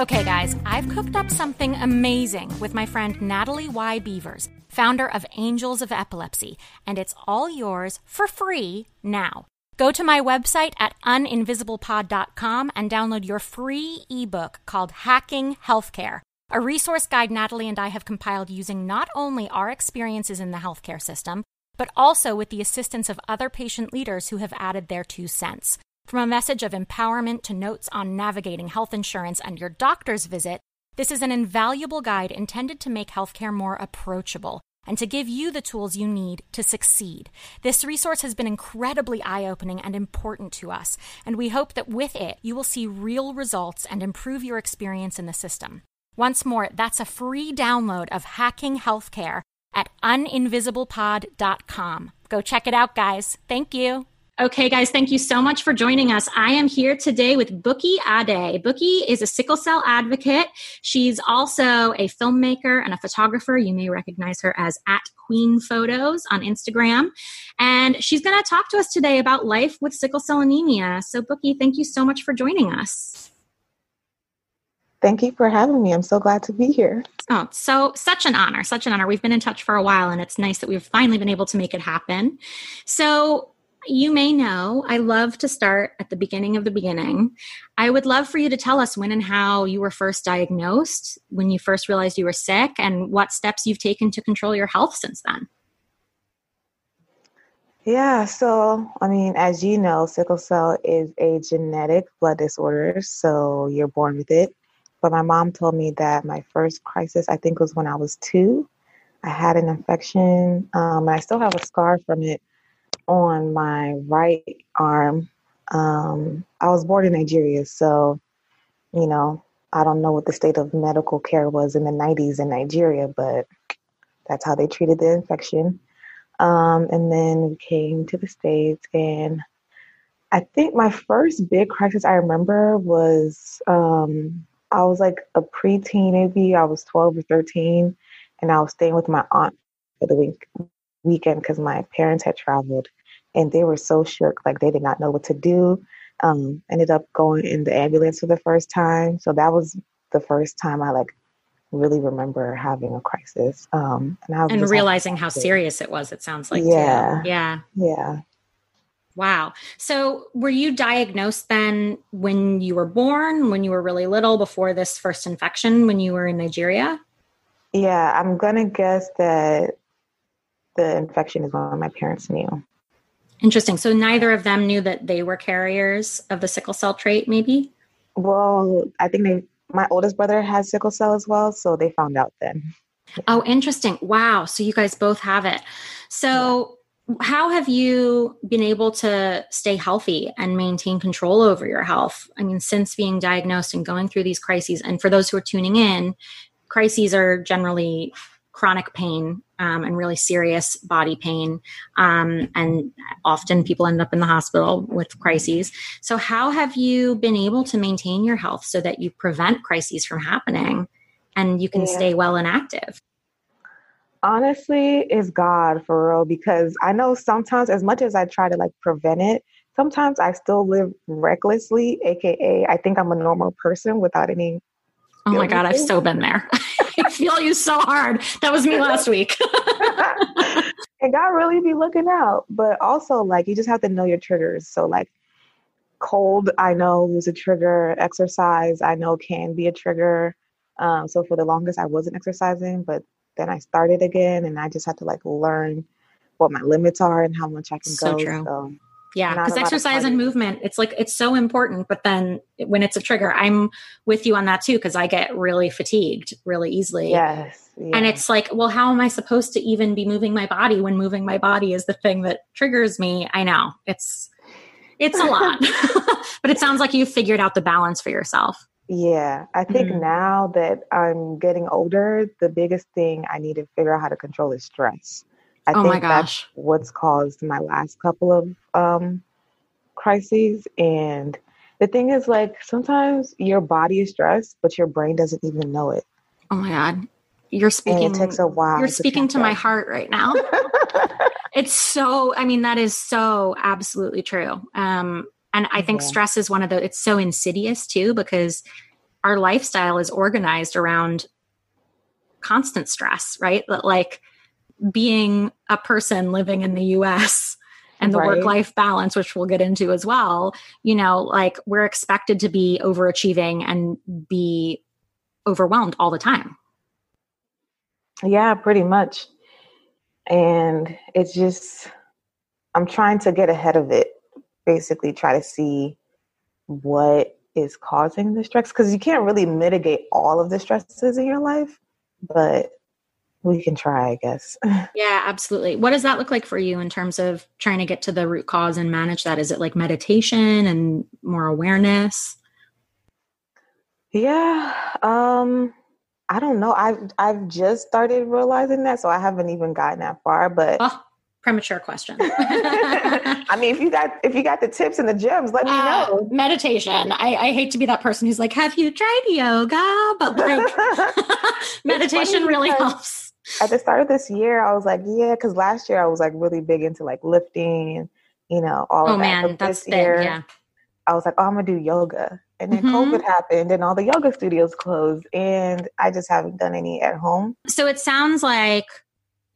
Okay, guys, I've cooked up something amazing with my friend Natalie Y. Beavers, founder of Angels of Epilepsy, and it's all yours for free now. Go to my website at uninvisiblepod.com and download your free ebook called Hacking Healthcare, a resource guide Natalie and I have compiled using not only our experiences in the healthcare system, but also with the assistance of other patient leaders who have added their two cents. From a message of empowerment to notes on navigating health insurance and your doctor's visit, this is an invaluable guide intended to make healthcare more approachable and to give you the tools you need to succeed. This resource has been incredibly eye opening and important to us, and we hope that with it, you will see real results and improve your experience in the system. Once more, that's a free download of Hacking Healthcare at uninvisiblepod.com. Go check it out, guys. Thank you. Okay, guys, thank you so much for joining us. I am here today with Bukky Ade. Bukky is a sickle cell advocate. She's also a filmmaker and a photographer. You may recognize her as at Queen Photos on Instagram. And she's going to talk to us today about life with sickle cell anemia. So, Bukky, thank you so much for joining us. Thank you for having me. I'm so glad to be here. Oh, so such an honor, such an honor. We've been in touch for a while and it's nice that we've finally been able to make it happen. So, you may know I love to start at the beginning of the beginning. I would love for you to tell us when and how you were first diagnosed, when you first realized you were sick, and what steps you've taken to control your health since then. Yeah, so I mean, as you know, sickle cell is a genetic blood disorder, so you're born with it. But my mom told me that my first crisis, I think, was when I was two. I had an infection, um, and I still have a scar from it on my right arm. Um, I was born in Nigeria, so, you know, I don't know what the state of medical care was in the 90s in Nigeria, but that's how they treated the infection. Um, and then we came to the States, and I think my first big crisis I remember was um, I was like a preteen, maybe I was 12 or 13, and I was staying with my aunt for the week weekend because my parents had traveled and they were so shook, like they did not know what to do. Um, ended up going in the ambulance for the first time. So that was the first time I like really remember having a crisis. Um, and, and realizing how serious it was, it sounds like. Yeah. Too. Yeah. Yeah. Wow. So were you diagnosed then when you were born, when you were really little, before this first infection, when you were in Nigeria? Yeah, I'm going to guess that the infection is when my parents knew. Interesting. So neither of them knew that they were carriers of the sickle cell trait, maybe? Well, I think they my oldest brother has sickle cell as well, so they found out then. Oh, interesting. Wow. So you guys both have it. So yeah. how have you been able to stay healthy and maintain control over your health? I mean, since being diagnosed and going through these crises, and for those who are tuning in, crises are generally chronic pain um, and really serious body pain. Um, and often people end up in the hospital with crises. So, how have you been able to maintain your health so that you prevent crises from happening and you can yeah. stay well and active? Honestly, it's God for real because I know sometimes, as much as I try to like prevent it, sometimes I still live recklessly, aka I think I'm a normal person without any. Oh my God, I've so been there. I feel you so hard. That was me last week. and God really be looking out. But also, like, you just have to know your triggers. So, like, cold, I know was a trigger. Exercise, I know can be a trigger. Um, so for the longest, I wasn't exercising, but then I started again, and I just had to like learn what my limits are and how much I can so go. True. So yeah, because exercise and movement, it's like it's so important. But then when it's a trigger, I'm with you on that too because I get really fatigued really easily. Yes, yes, And it's like, well, how am I supposed to even be moving my body when moving my body is the thing that triggers me? I know it's it's a lot, but it sounds like you've figured out the balance for yourself. Yeah, I think mm-hmm. now that I'm getting older, the biggest thing I need to figure out how to control is stress. I oh think my gosh. that's what's caused my last couple of um, crises. And the thing is, like, sometimes your body is stressed, but your brain doesn't even know it. Oh my God. You're speaking. And it takes a while. You're speaking to my heart right now. it's so, I mean, that is so absolutely true. Um, and I think yeah. stress is one of the, it's so insidious too, because our lifestyle is organized around constant stress, right? That Like, being a person living in the US and the right. work life balance, which we'll get into as well, you know, like we're expected to be overachieving and be overwhelmed all the time. Yeah, pretty much. And it's just, I'm trying to get ahead of it, basically, try to see what is causing the stress because you can't really mitigate all of the stresses in your life, but we can try, I guess. Yeah, absolutely. What does that look like for you in terms of trying to get to the root cause and manage that? Is it like meditation and more awareness? Yeah. Um I don't know. I've I've just started realizing that, so I haven't even gotten that far, but oh, premature question. I mean, if you got if you got the tips and the gems, let me uh, know. Meditation. I, I hate to be that person who's like, "Have you tried yoga?" But like, meditation really helps at the start of this year, I was like, yeah, because last year I was like really big into like lifting and you know all oh, of that. man, but that's this year, yeah. I was like, oh, I'm gonna do yoga, and then mm-hmm. COVID happened, and all the yoga studios closed, and I just haven't done any at home. So it sounds like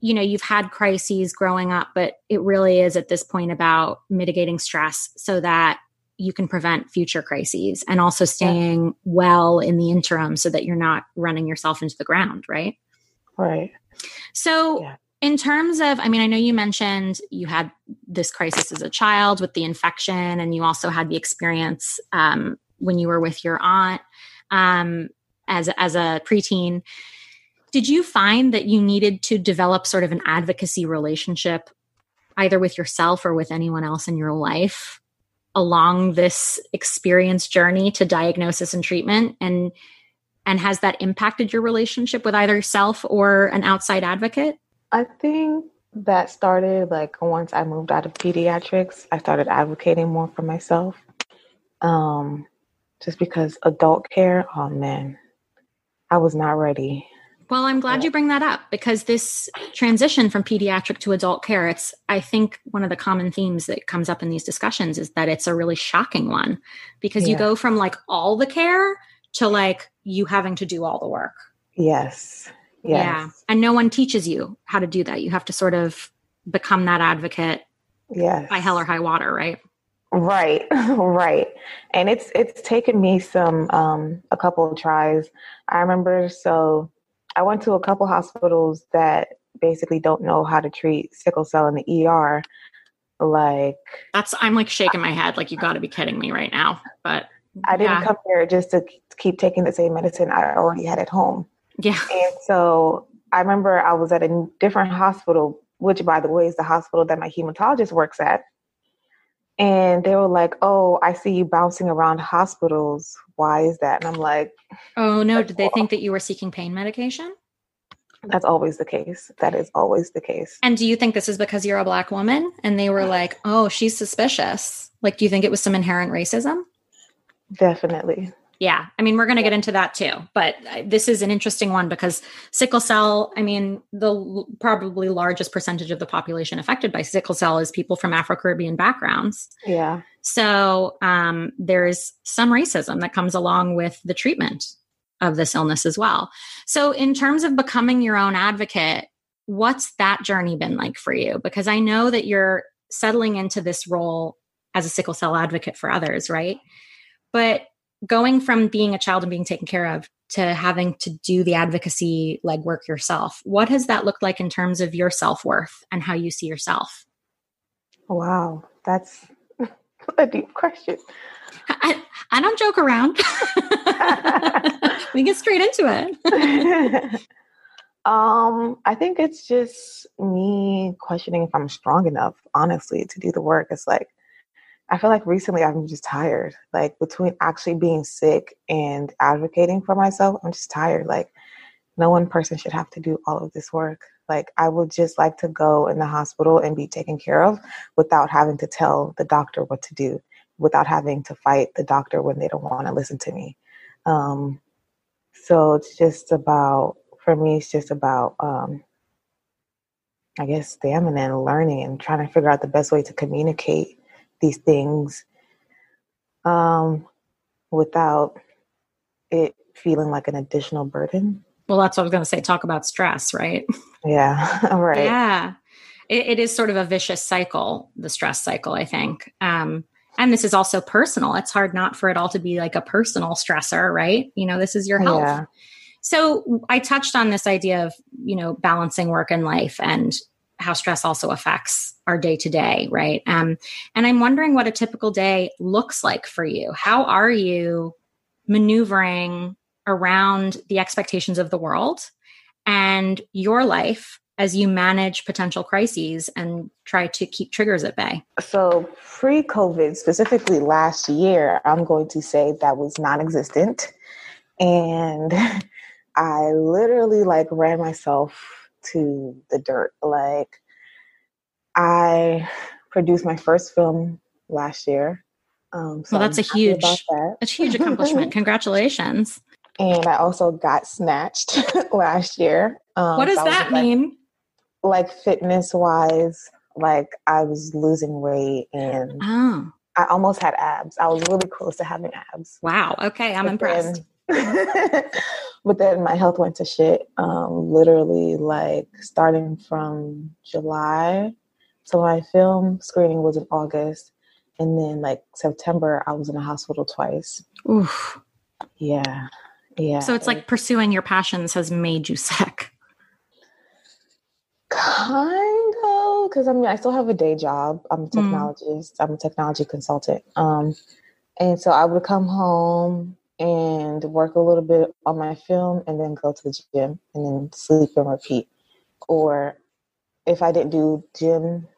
you know you've had crises growing up, but it really is at this point about mitigating stress so that you can prevent future crises and also staying yeah. well in the interim so that you're not running yourself into the ground, right? Right. So, yeah. in terms of, I mean, I know you mentioned you had this crisis as a child with the infection, and you also had the experience um, when you were with your aunt um, as as a preteen. Did you find that you needed to develop sort of an advocacy relationship, either with yourself or with anyone else in your life, along this experience journey to diagnosis and treatment? And and has that impacted your relationship with either self or an outside advocate? I think that started like once I moved out of pediatrics, I started advocating more for myself. Um, just because adult care, oh man, I was not ready. Well, I'm glad you bring that up because this transition from pediatric to adult care, it's, I think, one of the common themes that comes up in these discussions is that it's a really shocking one because yeah. you go from like all the care to like you having to do all the work. Yes. yes. Yeah. And no one teaches you how to do that. You have to sort of become that advocate yes. by hell or high water, right? Right, right. And it's it's taken me some um a couple of tries. I remember so I went to a couple hospitals that basically don't know how to treat sickle cell in the ER. Like that's I'm like shaking my head like you got to be kidding me right now. But I didn't yeah. come here just to keep taking the same medicine I already had at home. Yeah. And so I remember I was at a different hospital, which by the way is the hospital that my hematologist works at. And they were like, "Oh, I see you bouncing around hospitals. Why is that?" And I'm like, "Oh no! Did they think that you were seeking pain medication?" That's always the case. That is always the case. And do you think this is because you're a black woman? And they were like, "Oh, she's suspicious." Like, do you think it was some inherent racism? Definitely. Yeah. I mean, we're going to get into that too. But uh, this is an interesting one because sickle cell, I mean, the l- probably largest percentage of the population affected by sickle cell is people from Afro Caribbean backgrounds. Yeah. So um, there's some racism that comes along with the treatment of this illness as well. So, in terms of becoming your own advocate, what's that journey been like for you? Because I know that you're settling into this role as a sickle cell advocate for others, right? But going from being a child and being taken care of to having to do the advocacy legwork yourself, what has that looked like in terms of your self worth and how you see yourself? Wow, that's a deep question. I, I don't joke around. we get straight into it. um, I think it's just me questioning if I'm strong enough, honestly, to do the work. It's like I feel like recently I'm just tired. Like between actually being sick and advocating for myself, I'm just tired. Like no one person should have to do all of this work. Like I would just like to go in the hospital and be taken care of without having to tell the doctor what to do, without having to fight the doctor when they don't want to listen to me. Um, so it's just about for me. It's just about um, I guess stamina and learning and trying to figure out the best way to communicate these things um, without it feeling like an additional burden. Well, that's what I was going to say. Talk about stress, right? Yeah, right. Yeah. It, it is sort of a vicious cycle, the stress cycle, I think. Um, and this is also personal. It's hard not for it all to be like a personal stressor, right? You know, this is your health. Yeah. So I touched on this idea of, you know, balancing work and life and how stress also affects our day to day, right? Um, and I'm wondering what a typical day looks like for you. How are you maneuvering around the expectations of the world and your life as you manage potential crises and try to keep triggers at bay? So, pre COVID, specifically last year, I'm going to say that was non existent. And I literally like ran myself to the dirt. Like, I produced my first film last year. Um, so well, that's I'm a huge, that. a huge accomplishment. Congratulations! And I also got snatched last year. Um, what does so that mean? Like, like fitness wise, like I was losing weight and oh. I almost had abs. I was really close to having abs. Wow. Okay, I'm but impressed. Then, but then my health went to shit. Um, literally, like starting from July. So my film screening was in August, and then like September, I was in a hospital twice. Oof. Yeah. Yeah. So it's like pursuing your passions has made you sick. Kind of, because I mean, I still have a day job. I'm a mm. technologist. Mm. I'm a technology consultant. Um, and so I would come home and work a little bit on my film, and then go to the gym, and then sleep and repeat. Or if I didn't do gym,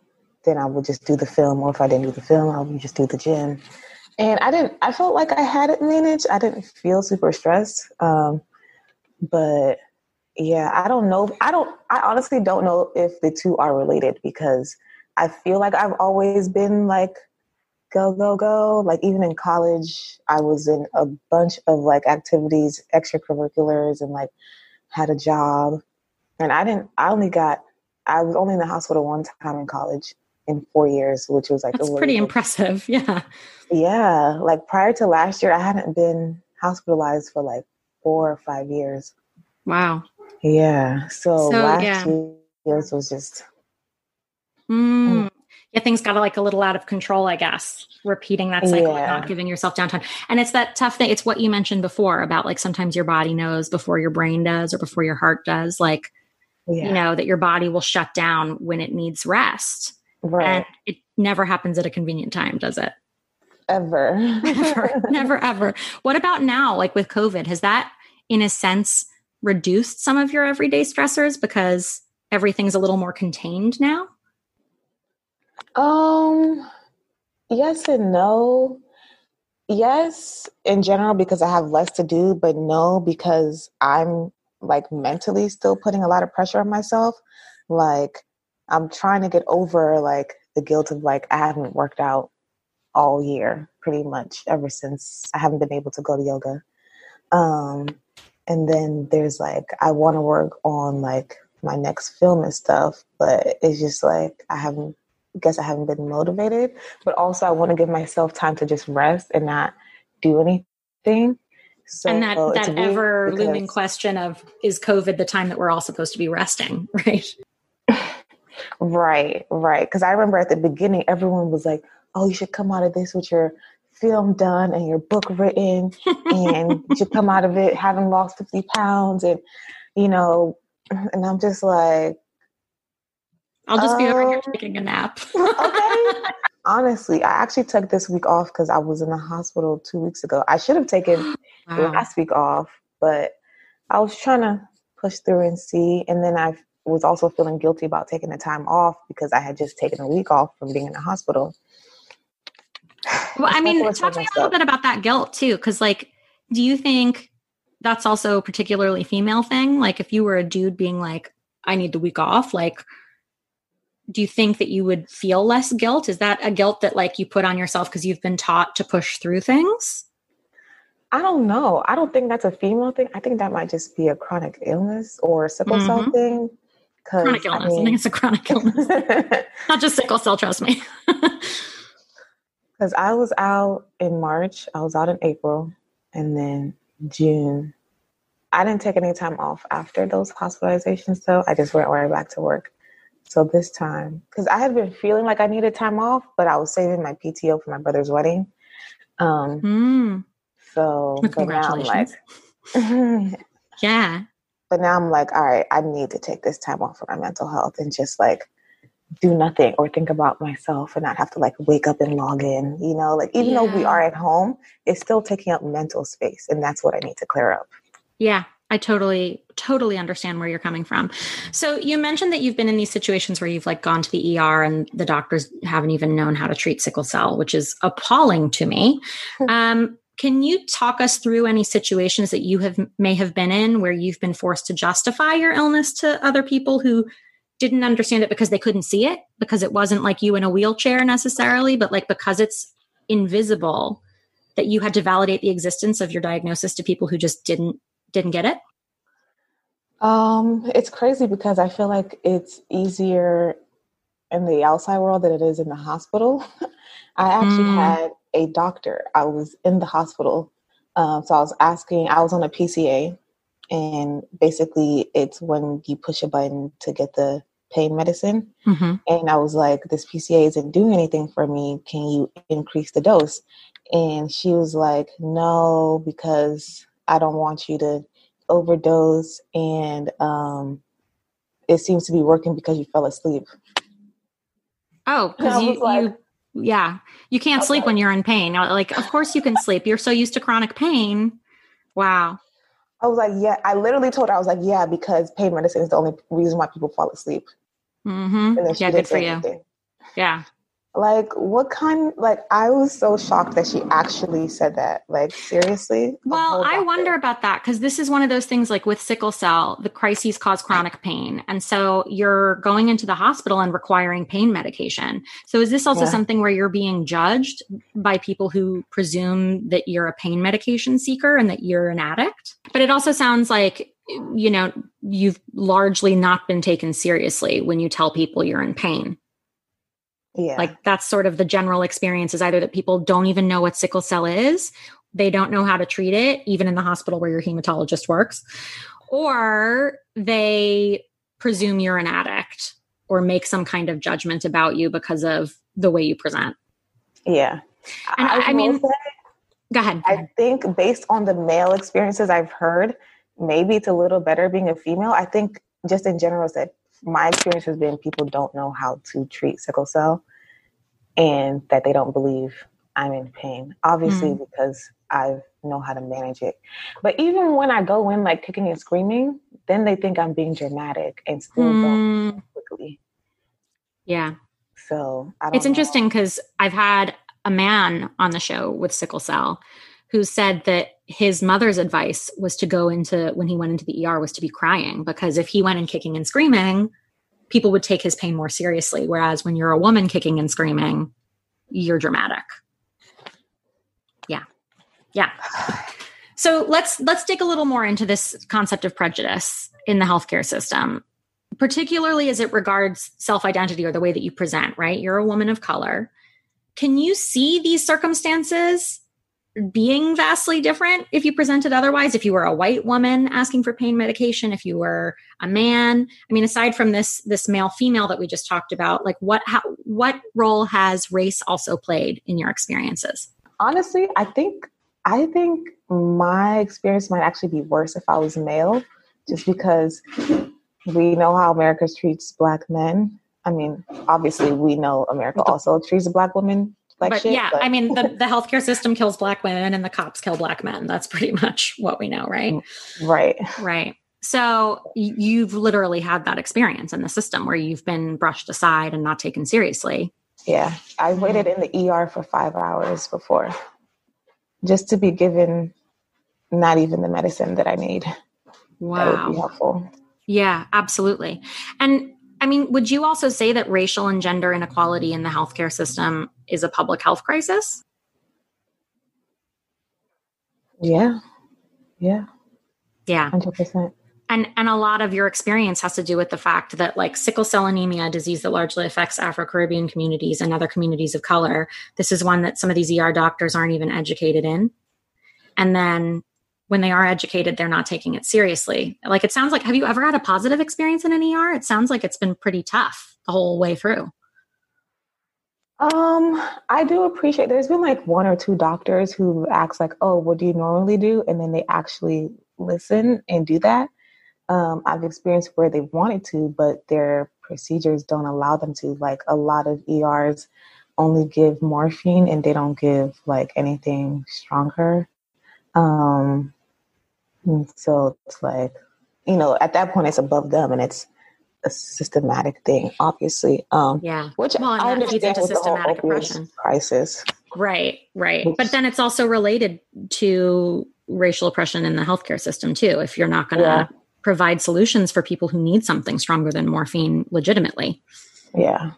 then I would just do the film. Or if I didn't do the film, I would just do the gym and I didn't. I felt like I had it managed. I didn't feel super stressed. Um, but yeah, I don't know. I don't. I honestly don't know if the two are related because I feel like I've always been like go go go. Like even in college, I was in a bunch of like activities, extracurriculars, and like had a job. And I didn't. I only got. I was only in the hospital one time in college in four years, which was like that's pretty impressive. Yeah. Yeah. Like prior to last year, I hadn't been hospitalized for like four or five years. Wow. Yeah. So, so last yeah. years was just. Mm. Yeah, things got like a little out of control, I guess. Repeating that cycle yeah. not giving yourself downtime. And it's that tough thing. It's what you mentioned before about like sometimes your body knows before your brain does or before your heart does. Like, yeah. you know, that your body will shut down when it needs rest. Right. And it never happens at a convenient time, does it? Ever. never, never, ever. What about now, like with COVID? Has that, in a sense, reduced some of your everyday stressors because everything's a little more contained now? Um, yes and no. Yes, in general, because I have less to do, but no, because I'm like mentally still putting a lot of pressure on myself. Like, I'm trying to get over like the guilt of like I haven't worked out all year, pretty much ever since I haven't been able to go to yoga. Um, and then there's like I want to work on like my next film and stuff, but it's just like I haven't. Guess I haven't been motivated, but also I want to give myself time to just rest and not do anything. So and that that ever looming question of is COVID the time that we're all supposed to be resting, right? Right, right. Because I remember at the beginning, everyone was like, oh, you should come out of this with your film done and your book written and you should come out of it having lost 50 pounds and you know and i'm just like i'll just be over here um, taking a nap. Okay. Honestly i actually took this week off because i was in the hospital two weeks ago. I should have taken wow. last week off but i was trying to push through and see and then i was also feeling guilty about taking the time off because i had just taken a week off from being in the hospital. Well, I mean, talk to me a little bit about that guilt too, because like, do you think that's also a particularly female thing? Like, if you were a dude being like, "I need the week off," like, do you think that you would feel less guilt? Is that a guilt that like you put on yourself because you've been taught to push through things? I don't know. I don't think that's a female thing. I think that might just be a chronic illness or sickle mm-hmm. cell thing. Chronic illness. I, mean, I think it's a chronic illness, not just sickle cell. Trust me. Because I was out in March, I was out in April, and then June. I didn't take any time off after those hospitalizations, though. I just went right back to work. So this time, because I had been feeling like I needed time off, but I was saving my PTO for my brother's wedding. Um, mm. So, I'm like, yeah. But now I'm like, all right, I need to take this time off for my mental health and just like do nothing or think about myself and not have to like wake up and log in you know like even yeah. though we are at home it's still taking up mental space and that's what i need to clear up yeah i totally totally understand where you're coming from. So you mentioned that you've been in these situations where you've like gone to the er and the doctors haven't even known how to treat sickle cell which is appalling to me. Um, can you talk us through any situations that you have may have been in where you've been forced to justify your illness to other people who didn't understand it because they couldn't see it? Because it wasn't like you in a wheelchair necessarily but like because it's invisible that you had to validate the existence of your diagnosis to people who just didn't didn't get it? Um it's crazy because i feel like it's easier in the outside world than it is in the hospital. I actually mm. had a doctor. I was in the hospital um, so i was asking i was on a pca and basically it's when you push a button to get the pain medicine. Mm-hmm. and i was like this pca isn't doing anything for me. Can you increase the dose? And she was like no because i don't want you to overdose and um, it seems to be working because you fell asleep oh because you, like, you yeah you can't okay. sleep when you're in pain like of course you can sleep you're so used to chronic pain wow I was like, yeah. I literally told her, I was like, yeah, because pain medicine is the only reason why people fall asleep. Mm-hmm. yeah, good for you. Anything. Yeah like what kind like i was so shocked that she actually said that. Like seriously? Well i wonder about that because this is one of those things like with sickle cell the crises cause chronic pain. And so you're going into the hospital and requiring pain medication. So is this also yeah. something where you're being judged by people who presume that you're a pain medication seeker and that you're an addict? But it also sounds like you know you've largely not been taken seriously when you tell people you're in pain yeah. Like that's sort of the general experience is either that people don't even know what sickle cell is, they don't know how to treat it, even in the hospital where your hematologist works, or they presume you're an addict or make some kind of judgment about you because of the way you present. Yeah. And I, I mean, say, go ahead. I think based on the male experiences I've heard, maybe it's a little better being a female. I think just in general that my experience has been people don't know how to treat sickle cell and that they don't believe I'm in pain. Obviously, mm. because I know how to manage it. But even when I go in like kicking and screaming, then they think I'm being dramatic and still mm. don't quickly. Yeah. So it's know. interesting because I've had a man on the show with sickle cell who said that his mother's advice was to go into when he went into the ER was to be crying because if he went in kicking and screaming, people would take his pain more seriously. Whereas when you're a woman kicking and screaming, you're dramatic. Yeah. Yeah. So let's let's dig a little more into this concept of prejudice in the healthcare system, particularly as it regards self-identity or the way that you present, right? You're a woman of color. Can you see these circumstances being vastly different if you presented otherwise if you were a white woman asking for pain medication if you were a man. I mean aside from this this male female that we just talked about like what how, what role has race also played in your experiences? Honestly i think i think my experience might actually be worse if i was male just because we know how america treats black men. I mean obviously we know america also treats black women like but shit, yeah, but- I mean, the, the healthcare system kills black women and the cops kill black men. That's pretty much what we know, right? right. Right. So you've literally had that experience in the system where you've been brushed aside and not taken seriously. Yeah, I waited in the ER for five hours before, just to be given not even the medicine that I need. That would be Wow. helpful. Yeah, absolutely. And I mean, would you also say that racial and gender inequality in the healthcare system is a public health crisis? Yeah, yeah, Yeah. hundred percent. and and a lot of your experience has to do with the fact that like sickle cell anemia a disease that largely affects afro-caribbean communities and other communities of color this is one that some of these er doctors aren't even educated in and then when they are educated they're not taking it seriously like it sounds like have you ever had a positive experience in an er it sounds like it's been pretty tough the whole way through Um, I do appreciate. There's been like one or two doctors who ask like, "Oh, what do you normally do?" and then they actually listen and do that. Um, I've experienced where they wanted to, but their procedures don't allow them to. Like a lot of ERs only give morphine and they don't give like anything stronger. Um, so it's like, you know, at that point, it's above them and it's a systematic thing, obviously. Um, yeah which Well, I understand into with the whole systematic oppression. crisis. right right Which- but then it's also related to racial oppression in the healthcare system too if you're not going to Yeah. provide solutions for people who need something stronger than morphine legitimately Yeah.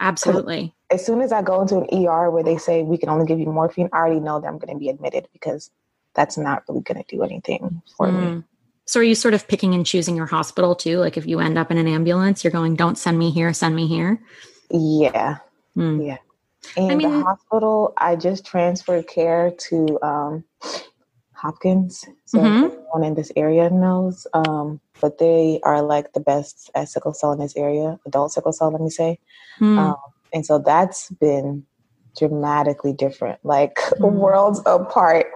absolutely As soon as I go into an ER where they say we can only give you morphine, I already know that I'm going to be admitted because that's not really going to do anything for me. Mm. so are you sort of picking and choosing your hospital too like if you end up in an ambulance you're going don't send me here send me here Yeah. Hmm. Yeah. And I mean- the hospital, I just transferred care to um, Hopkins. So Mhm. everyone in this area knows. Um, but they are like the best at sickle cell in this area, adult sickle cell, let me say. Hmm. Um, and so that's been dramatically different, like Mm. worlds apart.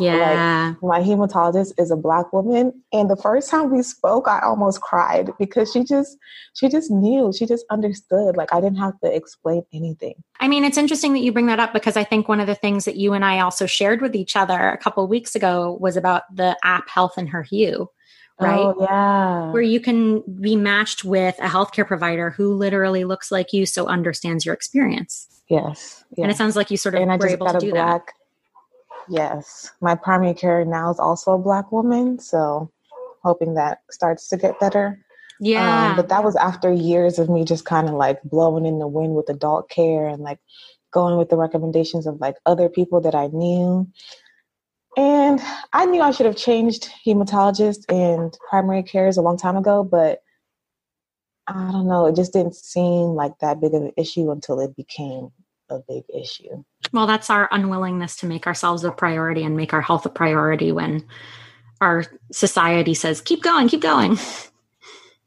Yeah Like, My hematologist is a black woman, and the first time we spoke, I almost cried because she just she just knew, she just understood. Like I didn't have to explain anything. I mean, it's interesting that you bring that up because I think one of the things that you and I also shared with each other a couple of weeks ago was about the app Health in Her Hue, oh, right? Oh, yeah. Where you can be matched with a healthcare provider who literally looks like you, so understands your experience. yes. And it sounds like you sort of and were able to do that. Yes, my primary care now is also a black woman, so hoping that starts to get better. Yeah. Um, but that was after years of me just kind of like blowing in the wind with adult care and like going with the recommendations of like other people that I knew. And I knew I should have changed hematologist and primary cares a long time ago, but I don't know. It just didn't seem like that big of an issue until it became a big issue. Well, that's our unwillingness to make ourselves a priority and make our health a priority when our society says, keep going, keep going.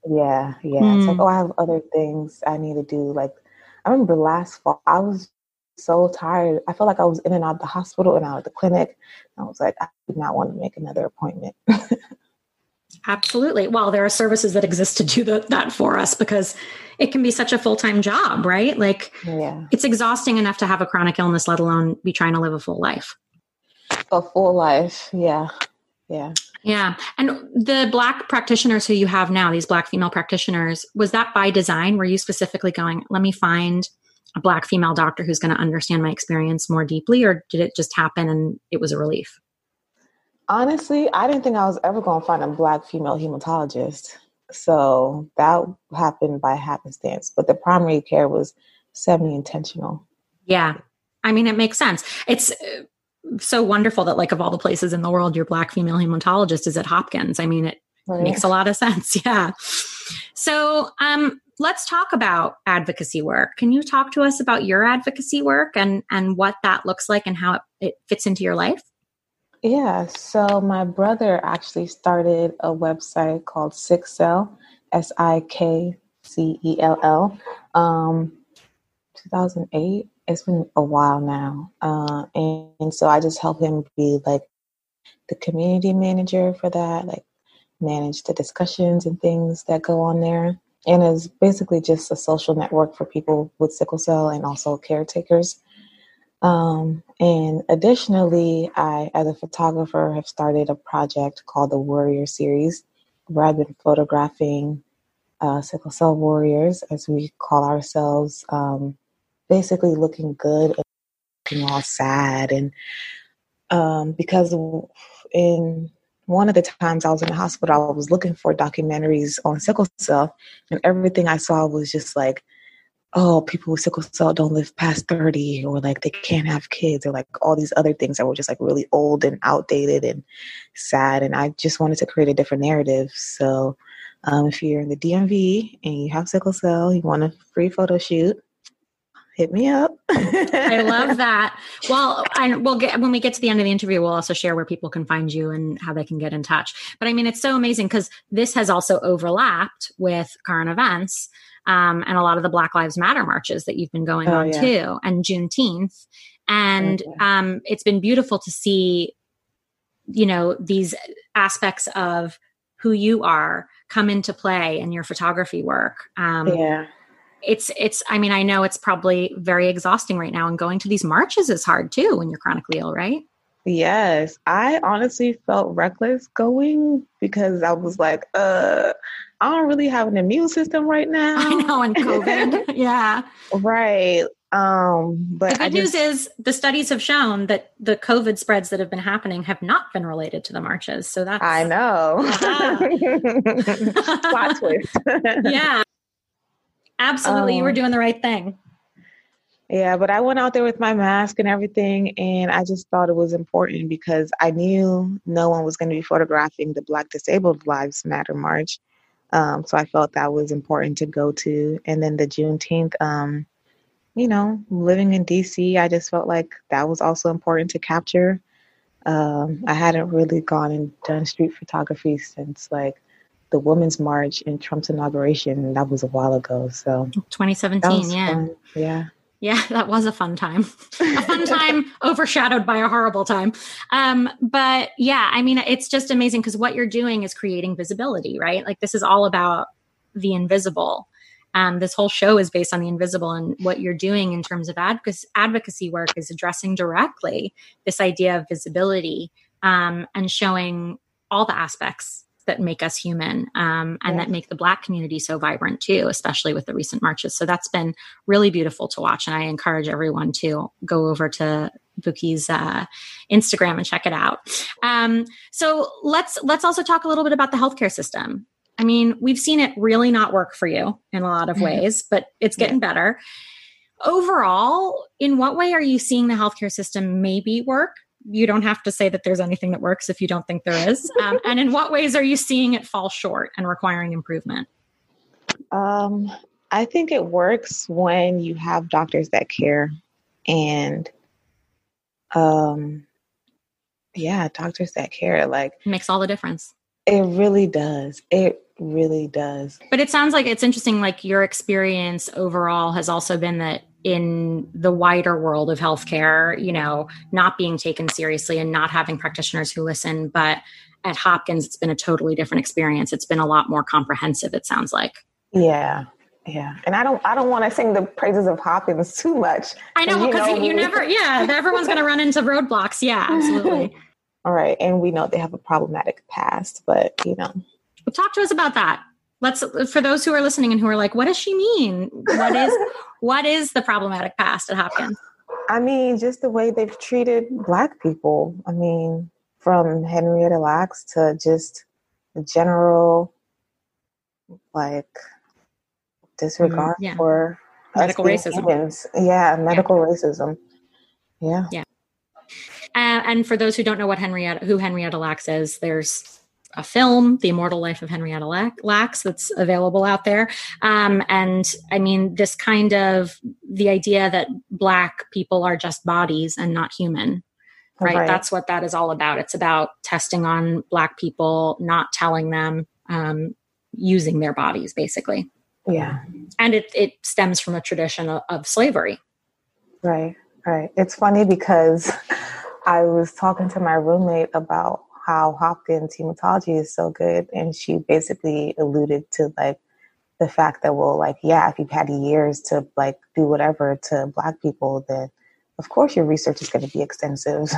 Yeah, yeah. It's like, Mm. oh, I have other things I need to do. Like, I remember last fall, I was so tired. I felt like I was in and out of the hospital and out of the clinic. I was like, I do not want to make another appointment. Absolutely. Well, there are services that exist to do the, that for us because it can be such a full time job, right? Like yeah, it's exhausting enough to have a chronic illness, let alone be trying to live a full life. a full life. Yeah, yeah. Yeah. And the Black practitioners who you have now, these Black female practitioners, was that by design? Were you specifically going, let me find a Black female doctor who's going to understand my experience more deeply? Or did it just happen and it was a relief? Honestly, I didn't think I was ever going to find a black female hematologist. So that happened by happenstance. But the primary care was semi intentional. Yeah. I mean, it makes sense. It's uh, so wonderful that, like, of all the places in the world, your Black female hematologist is at Hopkins. I mean, it makes a lot of sense. Yeah. So, um, let's talk about advocacy work. Can you talk to us about your advocacy work and and what that looks like and how it, it fits into your life? Yeah, so my brother actually started a website called Sickcell, S I K C E L L, um, 2008. It's been a while now. Uh, and, and so I just help him be like the community manager for that, like manage the discussions and things that go on there. And is basically just a social network for people with sickle cell and also caretakers. Um, and additionally, I, as a photographer, have started a project called the Warrior Series, where I've been photographing uh, sickle cell warriors, as we call ourselves, um, basically looking good and looking all sad. And um, because in one of the times I was in the hospital, I was looking for documentaries on sickle cell, and everything I saw was just like, oh, people with sickle cell don't live past 30, or like they can't have kids, or like all these other things that were just like really old and outdated and sad. And I just wanted to create a different narrative. So um, if you're in the DMV and you have sickle cell, you want a free photo shoot, hit me up. I love that. Well, I, we'll get when we get to the end of the interview, we'll also share where people can find you and how they can get in touch. But I mean, it's so amazing because this has also overlapped with current events um, and a lot of the Black Lives Matter marches that you've been going oh, on yeah. too, and Juneteenth. And okay. um, it's been beautiful to see, you know, these aspects of who you are come into play in your photography work. Um, yeah it's it's i mean i know it's probably very exhausting right now and going to these marches is hard too when you're chronically ill right? Yes. I honestly felt reckless going because i was like uh i don't really have an immune system right now. i know and covid. Yeah. Right. Um but the good just, news is the studies have shown that the covid spreads that have been happening have not been related to the marches so that's i know. Plot twist. Yeah Absolutely. Um, you were um, doing the right thing. Yeah, but I went out there with my mask and everything, and I just thought it was important because I knew no one was going to be photographing the Black Disabled Lives Matter March. Um, so I felt that was important to go to. And then the Juneteenth, um, you know, living in DC, I just felt like that was also important to capture. Um, I hadn't really gone and done street photography since like the Women's March and Trump's inauguration. That was a while ago. So 2017, yeah. Fun. Yeah. Yeah, that was a fun time. a fun time overshadowed by a horrible time. Um, but yeah, I mean, it's just amazing because what you're doing is creating visibility, right? Like this is all about the invisible. Um, this whole show is based on the invisible, and what you're doing in terms of advocacy work is addressing directly this idea of visibility um, and showing all the aspects that make us human um, and yeah. that make the Black community so vibrant too, especially with the recent marches. So that's been really beautiful to watch. And I encourage everyone to go over to Bukky's uh, Instagram and check it out. Um, so let's let's also talk a little bit about the healthcare system. I mean, we've seen it really not work for you in a lot of ways, but it's getting yeah. better. Overall, in what way are you seeing the healthcare system maybe work you don't have to say that there's anything that works if you don't think there is. Um, and in what ways are you seeing it fall short and requiring improvement? Um, I think it works when you have doctors that care and um yeah, doctors that care like makes all the difference. It really does. It really does. But it sounds like it's interesting like your experience overall has also been that in the wider world of healthcare, you know, not being taken seriously and not having practitioners who listen. But at Hopkins, it's been a totally different experience. It's been a lot more comprehensive, it sounds like. Yeah. Yeah, and I don't. I don't want to sing the praises of Hopkins too much. I know because you, you, you never. Yeah, everyone's going to run into roadblocks. Yeah, absolutely. All right, and we know they have a problematic past, but you know, talk to us about that let's for those who are listening and who are like what does she mean? What is what is the problematic past at hopkins? I mean just the way they've treated black people. I mean from henrietta lacks to just the general like disregard mm, yeah. for medical racism. humans. yeah medical yeah. racism. Yeah. Yeah. Uh, and for those who don't know what henrietta who henrietta lacks is there's a film, The Immortal Life of Henrietta Lacks, that's available out there. Um, and I mean, this kind of the idea that Black people are just bodies and not human. Right? right. That's what that is all about. It's about testing on Black people, not telling them, um, using their bodies, basically. Yeah. And it, it stems from a tradition of, of slavery. Right, right. It's funny because I was talking to my roommate about how Hopkins hematology is so good, and she basically alluded to like the fact that well, like yeah, if you've had years to like do whatever to Black people, then of course your research is going to be extensive.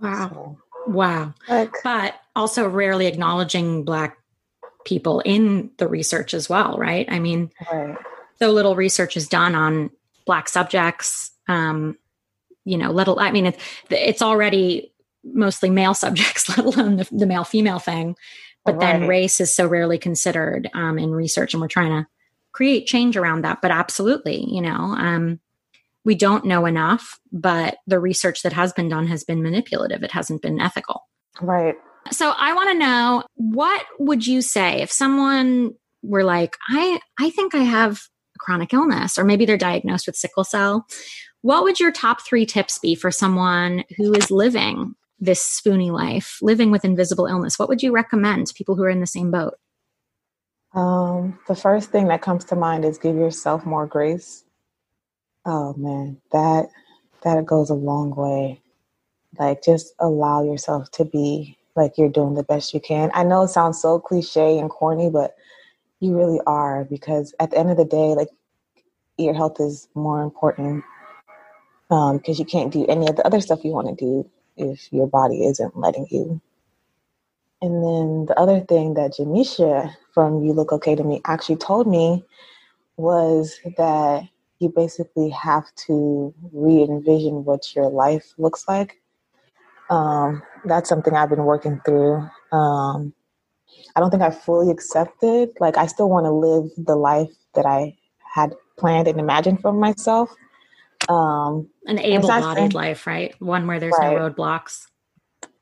Wow, so, wow. Like, but also rarely acknowledging Black people in the research as well, right? I mean, right. so little research is done on Black subjects. Um, you know, little. I mean, it's it's already mostly male subjects, let alone the, the male female thing. But right. then race is so rarely considered um, in research, and we're trying to create change around that. But absolutely, you know, um, we don't know enough, but the research that has been done has been manipulative. It hasn't been ethical. Right. So I want to know what would you say if someone were like, I I think I have a chronic illness, or maybe they're diagnosed with sickle cell. What would your top three tips be for someone who is living this spoony life, living with invisible illness? What would you recommend to people who are in the same boat? Um, the first thing that comes to mind is give yourself more grace. Oh man, that that goes a long way. Like just allow yourself to be like you're doing the best you can. I know it sounds so cliche and corny, but you really are because at the end of the day, like your health is more important because um, you can't do any of the other stuff you want to do if your body isn't letting you. And then the other thing that Jameisha from You Look Okay to Me actually told me was that you basically have to re envision what your life looks like. Um, that's something I've been working through. Um, I don't think I fully accepted. Like, I still want to live the life that I had planned and imagined for myself. Um, An able-bodied life, right? One where there's right. no roadblocks.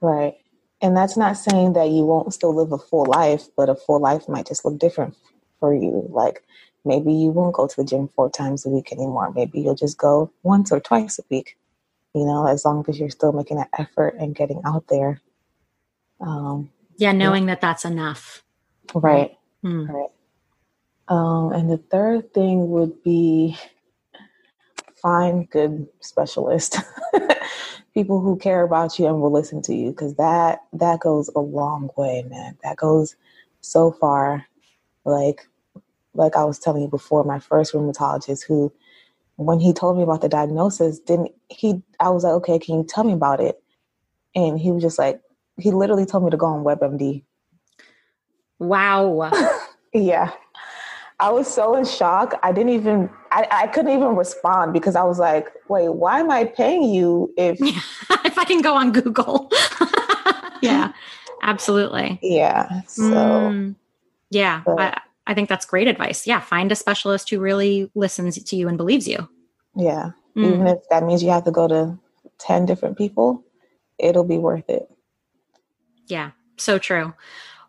Right. And that's not saying that you won't still live a full life, but a full life might just look different for you. Like maybe you won't go to the gym four times a week anymore. Maybe you'll just go once or twice a week. You know, as long as you're still making that effort and getting out there. Um, yeah, knowing yeah. that that's enough. Right. Mm. Right. Um, and the third thing would be find good specialists people who care about you and will listen to you because that that goes a long way man. That goes so far. Like like i was telling you before my first rheumatologist who when he told me about the diagnosis didn't he i was like okay can you tell me about it? And he was just like he literally told me to go on webmd wow. Yeah I was so in shock. I didn't even, I, I couldn't even respond because I was like, wait, why am I paying you if. if I can go on Google. yeah, absolutely. Yeah. So. Mm, yeah. But, I, I think that's great advice. Yeah. Find a specialist who really listens to you and believes you. Yeah. Mm. Even if that means you have to go to 10 different people, it'll be worth it. Yeah. So true.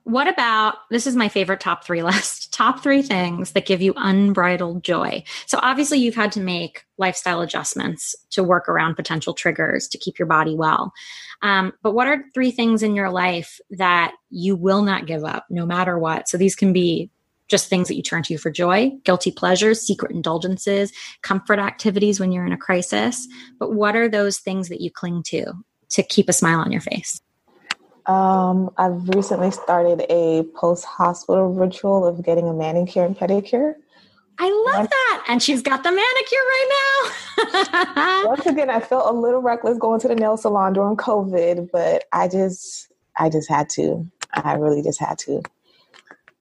What about this is my favorite top three list top three things that give you unbridled joy. So, obviously, you've had to make lifestyle adjustments to work around potential triggers to keep your body well. Um, but what are three things in your life that you will not give up no matter what? So, these can be just things that you turn to for joy, guilty pleasures, secret indulgences, comfort activities when you're in a crisis. But what are those things that you cling to to keep a smile on your face? Um, I've recently started a post hospital ritual of getting a manicure and pedicure. I love that. And she's got the manicure right now. Once again, I felt a little reckless going to the nail salon during COVID, but I just I just had to. I really just had to.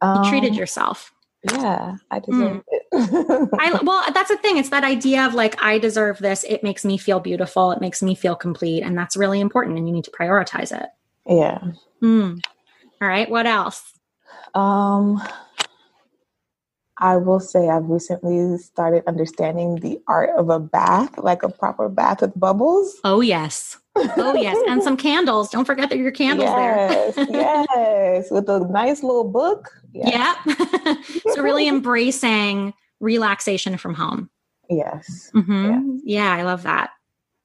Um, you treated yourself. Yeah, I deserve mm. it. I, well, that's the thing. It's that idea of like, I deserve this. It makes me feel beautiful. It makes me feel complete. And that's really important. And you need to prioritize it. Yeah. Mm. All right. What else? Um, I will say I've recently started understanding the art of a bath, like a proper bath with bubbles. Oh, yes. oh yes, and some candles. Don't forget that your candles yes, there. yes, Yes. with a nice little book. Yeah. so really embracing relaxation from home. Yes. Mm-hmm. Yeah. yeah, I love that.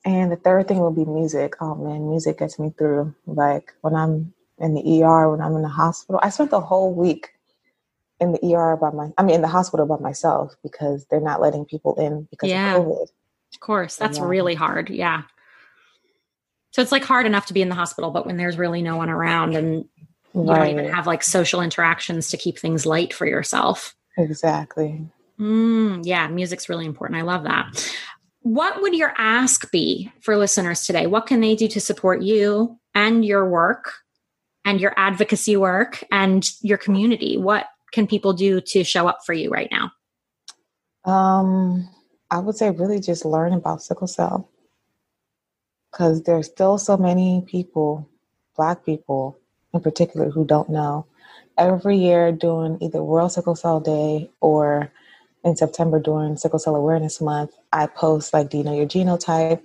And the third thing will be music. Oh man, music gets me through. Like when I'm in the ER, when I'm in the hospital, I spent the whole week in the ER by my, I mean, in the hospital by myself because they're not letting people in because yeah. of COVID. Of course, that's yeah. really hard. Yeah. So it's like hard enough to be in the hospital, but when there's really no one around and you right. don't even have like social interactions to keep things light for yourself. Exactly. Mm, yeah, music's really important. I love that. What would your ask be for listeners today? What can they do to support you and your work and your advocacy work and your community? What can people do to show up for you right now? Um, I would say really just learn about sickle cell because there's still so many people, Black people in particular, who don't know. Every year doing either World Sickle Cell Day or in September during Sickle Cell Awareness Month, I post like, "Do you know your genotype?"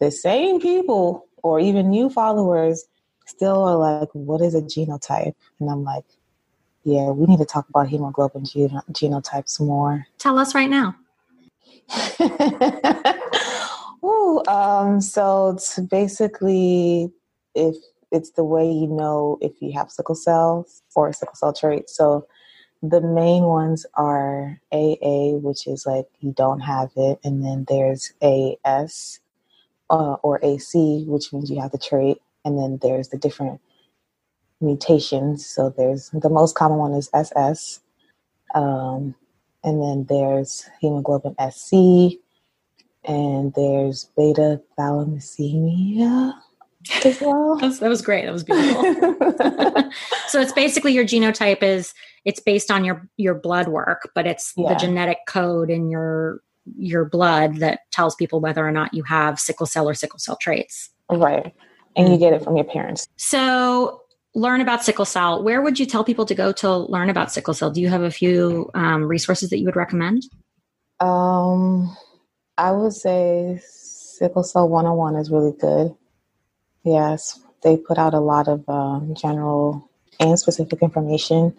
The same people or even new followers still are like, "What is a genotype?" And I'm like, "Yeah, we need to talk about hemoglobin gen- genotypes more." Tell us right now. Ooh, um, so it's basically if it's the way you know if you have sickle cells or sickle cell trait. So the main ones are AA, which is like you don't have it, and then there's AS uh, or AC, which means you have the trait, and then there's the different mutations. So there's the most common one is SS, um, and then there's hemoglobin SC, and there's beta thalassemia as well. that was great. That was beautiful. so it's basically your genotype is it's based on your your blood work, but it's yeah. the genetic code in your your blood that tells people whether or not you have sickle cell or sickle cell traits. Right. And you get it from your parents. So learn about sickle cell. Where would you tell people to go to learn about sickle cell? Do you have a few um, resources that you would recommend? Um, I would say Sickle Cell 101 is really good. Yes, they put out a lot of um, general and specific information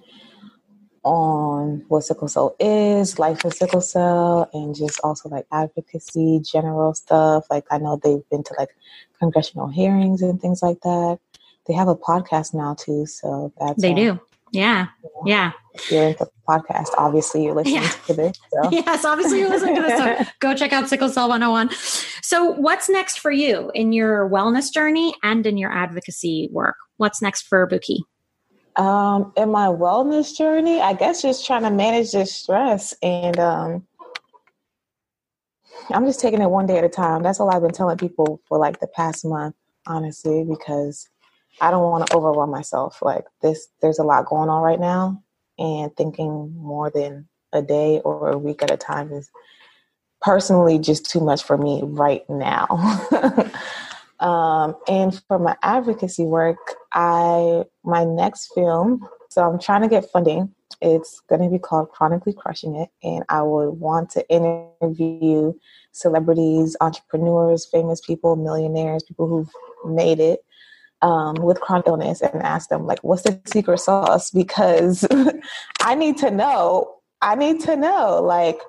on what sickle cell is, life with sickle cell, and just also like advocacy, general stuff. Like I know they've been to like congressional hearings and things like that. They have a podcast now too, so that's they do. Yeah. Yeah. If you're into the podcast, obviously you're listening yeah. to this. So. Yes, obviously you're listening to this. So go check out Sickle Cell 101. So, what's next for you in your wellness journey and in your advocacy work? What's next for Bukky? Um, in my wellness journey, I guess just trying to manage this stress and um, I'm just taking it one day at a time. That's all I've been telling people for like the past month, honestly, because I don't want to overwhelm myself. Like this, there's a lot going on right now, and thinking more than a day or a week at a time is personally just too much for me right now. um, and for my advocacy work, I my next film. So I'm trying to get funding. It's going to be called Chronically Crushing It, and I would want to interview celebrities, entrepreneurs, famous people, millionaires, people who've made it um, with chronic illness and ask them like, "What's the secret sauce?" Because I need to know. I need to know. Like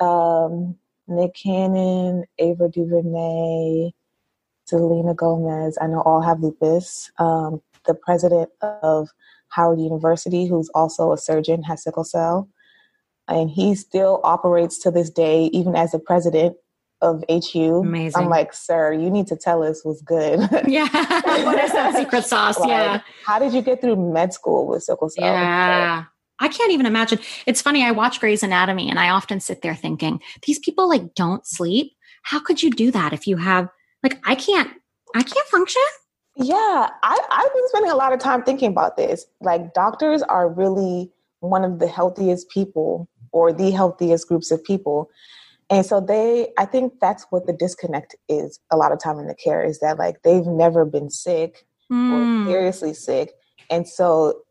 um, Nick Cannon, Ava DuVernay, Selena Gomez. I know all have lupus. Um, the president of Howard University, who's also a surgeon, has sickle cell, and he still operates to this day, even as a president of HU. Amazing. I'm like, sir, you need to tell us what's good. Yeah. what is that secret sauce? like, yeah. How did you get through med school with sickle cell? Yeah. I can't even imagine. It's funny. I watch Grey's Anatomy and I often sit there thinking, these people like don't sleep. How could you do that if you have like I can't I can't function? Yeah, I, I've been spending a lot of time thinking about this. Like doctors are really one of the healthiest people or the healthiest groups of people and so they i think that's what the disconnect is a lot of time in the care is that like they've never been sick mm. or hmm. seriously sick and so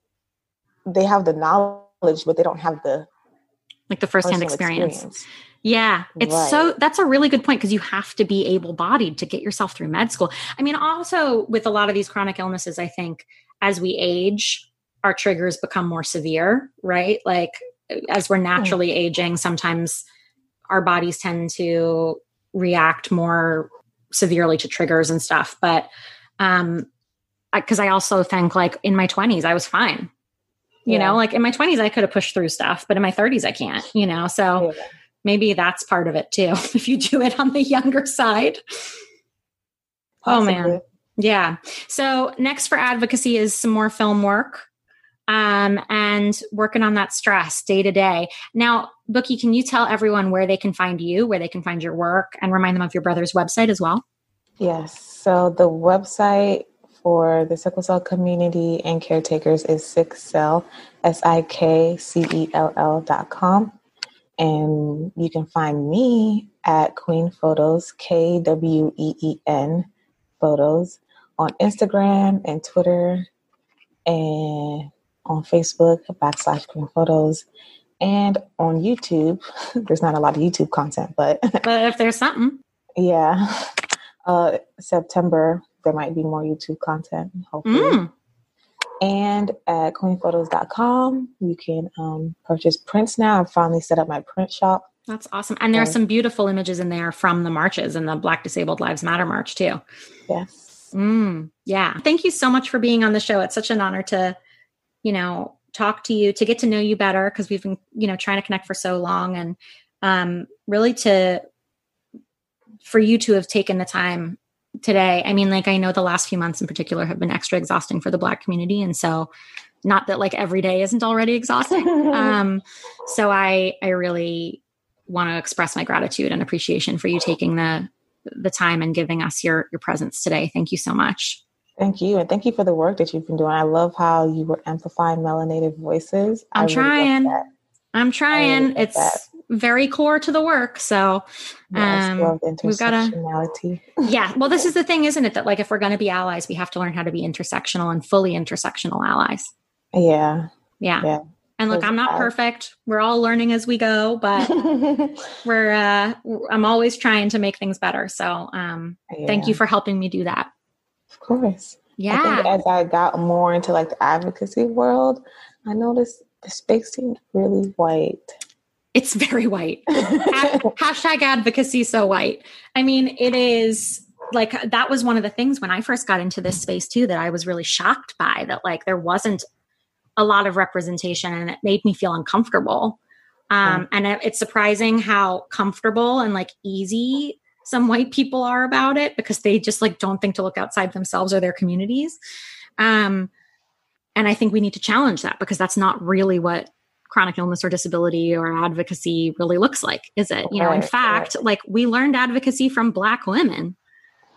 they have the knowledge but they don't have the like the firsthand experience. experience. Yeah, it's right. so that's a really good point because you have to be able bodied to get yourself through med school. I mean, also with a lot of these chronic illnesses, I think as we age, our triggers become more severe, right? Like as we're hmm. naturally aging, sometimes our bodies tend to react more severely to triggers and stuff. But um because I, I also think like in my 20s I was fine. You yeah. know, like in my 20s I could have pushed through stuff, but in my 30s I can't, you know. So yeah. maybe that's part of it too. if you do it on the younger side. Possibly. Oh man. Yeah. So next for advocacy is some more film work um, and working on that stress day to day. Now, Bukky, can you tell everyone where they can find you, where they can find your work, and remind them of your brother's website as well? Yes. So the website for the sickle cell community and caretakers is sikcell, S I K C E L L dot com. And you can find me at Kween Photos, K W E E N Photos, on Instagram and Twitter and on Facebook, backslash Kween Photos, and on YouTube. There's not a lot of YouTube content, but but if there's something, yeah, uh, September there might be more YouTube content. Hopefully. Mm. And at kweenphotos.com, you can um, purchase prints now. I've finally set up my print shop. That's awesome. And there are some beautiful images in there from the marches and the Black Disabled Lives Matter March, too. Yes. Mm, yeah. Thank you so much for being on the show. It's such an honor to you know, talk to you, to get to know you better because we've been, you know, trying to connect for so long and um, really to for you to have taken the time today. I mean, like I know the last few months in particular have been extra exhausting for the black community. And so not that like every day isn't already exhausting. um, so I I really want to express my gratitude and appreciation for you taking the the time and giving us your your presence today. Thank you so much. Thank you. And thank you for the work that you've been doing. I love how you were amplifying melanated voices. I'm trying. I'm trying. Really it's that. very core to the work. So um, we've got to. yeah. Well, this is the thing, isn't it? That like if we're going to be allies, we have to learn how to be intersectional and fully intersectional allies. Yeah. Yeah. yeah. And look, I'm not perfect. We're all learning as we go, but we're uh I'm always trying to make things better. So um yeah. thank you for helping me do that. Of course. Yeah. I as I got more into like the advocacy world, I noticed the space seemed really white. It's very white. Hashtag advocacy so white. I mean, it is like that was one of the things when I first got into this space too that I was really shocked by that like there wasn't a lot of representation and it made me feel uncomfortable. Um, mm. And it's surprising how comfortable and like easy some white people are about it because they just like don't think to look outside themselves or their communities. Um, and I think we need to challenge that because that's not really what chronic illness or disability or advocacy really looks like, is it? You know, in fact, like we learned advocacy from black women.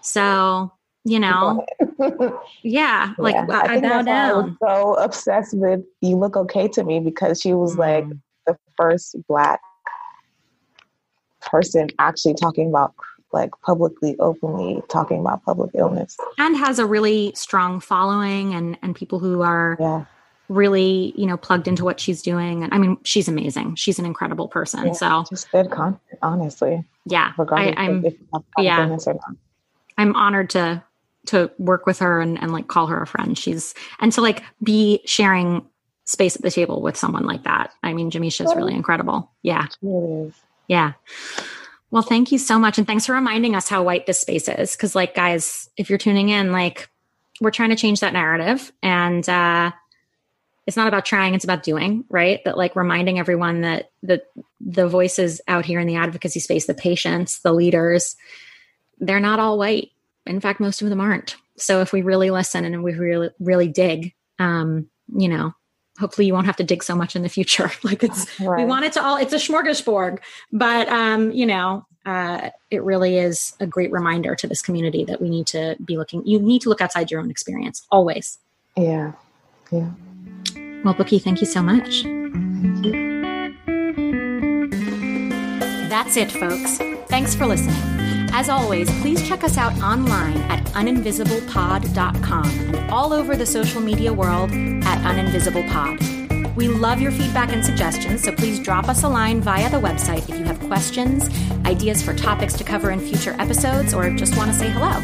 So, you know, yeah, like yeah. I, I, bow down. I so obsessed with "You Look Okay to Me" because she was mm. like the first black person actually talking about like publicly, openly talking about public illness. And has a really strong following and, and people who are yeah. really, you know, plugged into what she's doing. And I mean, she's amazing. She's an incredible person. Yeah, so just good content, honestly. Yeah. I, am yeah. I'm honored to to work with her and, and like call her a friend. She's and to like be sharing space at the table with someone like that. I mean, Jameisha is really incredible. Yeah. Really yeah. Well, thank you so much. And thanks for reminding us how white this space is. Cause like, guys, if you're tuning in, like we're trying to change that narrative and, uh, it's not about trying, it's about doing, right? That like reminding everyone that the the voices out here in the advocacy space, the patients, the leaders, they're not all white. In fact, most of them aren't. So if we really listen and we really really dig, um, you know, hopefully you won't have to dig so much in the future. like it's right. we want it to all it's a smorgasbord, but um, you know, uh, it really is a great reminder to this community that we need to be looking. You need to look outside your own experience always. Yeah, yeah. Well, Bukky, thank you so much. That's it, folks. Thanks for listening. As always, please check us out online at uninvisiblepod.com and all over the social media world at uninvisiblepod. We love your feedback and suggestions, so please drop us a line via the website if you have questions, ideas for topics to cover in future episodes, or just want to say hello.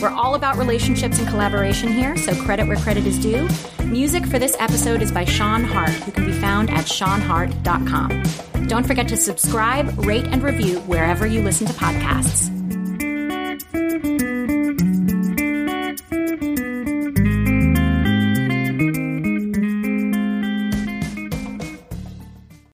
We're all about relationships and collaboration here, so credit where credit is due. Music for this episode is by Sean Hart, who can be found at seanhart.com. Don't forget to subscribe, rate, and review wherever you listen to podcasts.